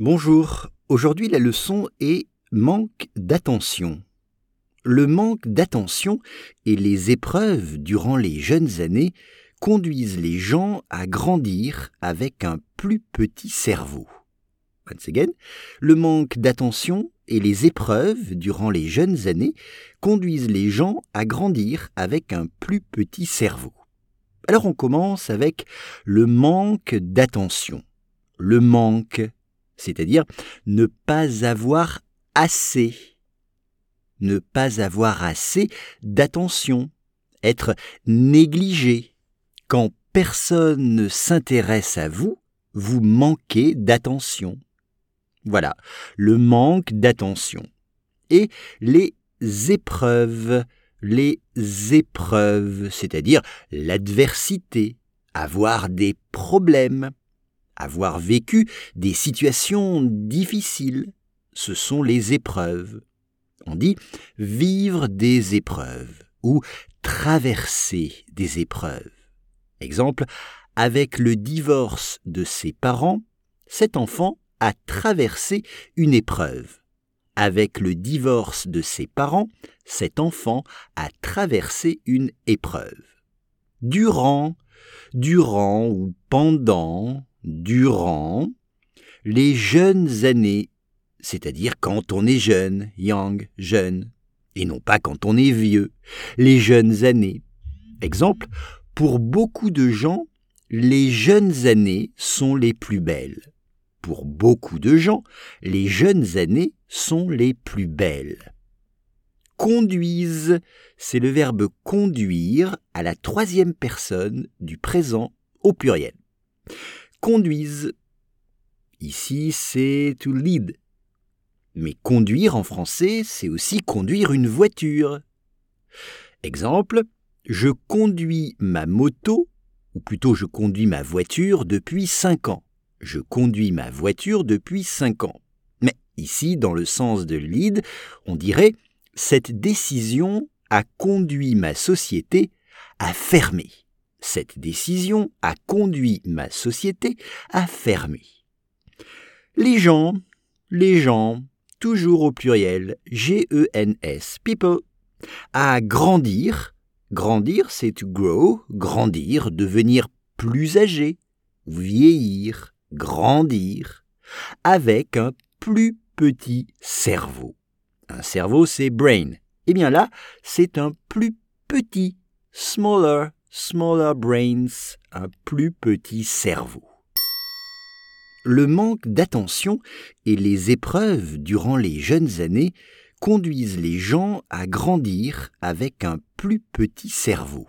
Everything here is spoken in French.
Bonjour, aujourd'hui la leçon est manque d'attention. Le manque d'attention et les épreuves durant les jeunes années conduisent les gens à grandir avec un plus petit cerveau. Once again, le manque d'attention et les épreuves durant les jeunes années conduisent les gens à grandir avec un plus petit cerveau. Alors on commence avec le manque d'attention. Le manque c'est-à-dire ne pas avoir assez, ne pas avoir assez d'attention, être négligé. Quand personne ne s'intéresse à vous, vous manquez d'attention. Voilà, le manque d'attention. Et les épreuves, les épreuves, c'est-à-dire l'adversité, avoir des problèmes, avoir vécu des situations difficiles, ce sont les épreuves. On dit vivre des épreuves ou traverser des épreuves. Exemple, avec le divorce de ses parents, cet enfant a traversé une épreuve. Avec le divorce de ses parents, cet enfant a traversé une épreuve. Durant, durant ou pendant, durant les jeunes années, c'est-à-dire quand on est jeune, young, jeune, et non pas quand on est vieux, les jeunes années. Exemple, pour beaucoup de gens, les jeunes années sont les plus belles. Pour beaucoup de gens, les jeunes années sont les plus belles. Conduisent, c'est le verbe conduire à la troisième personne du présent au pluriel conduisent. Ici, c'est to lead. Mais conduire en français, c'est aussi conduire une voiture. Exemple, je conduis ma moto, ou plutôt je conduis ma voiture depuis cinq ans. Je conduis ma voiture depuis cinq ans. Mais ici, dans le sens de lead, on dirait cette décision a conduit ma société à fermer. Cette décision a conduit ma société à fermer. Les gens, les gens, toujours au pluriel, G-E-N-S, people, à grandir, grandir c'est to grow, grandir, devenir plus âgé, vieillir, grandir, avec un plus petit cerveau. Un cerveau c'est brain. Eh bien là, c'est un plus petit, smaller, smaller brains, un plus petit cerveau. Le manque d'attention et les épreuves durant les jeunes années conduisent les gens à grandir avec un plus petit cerveau.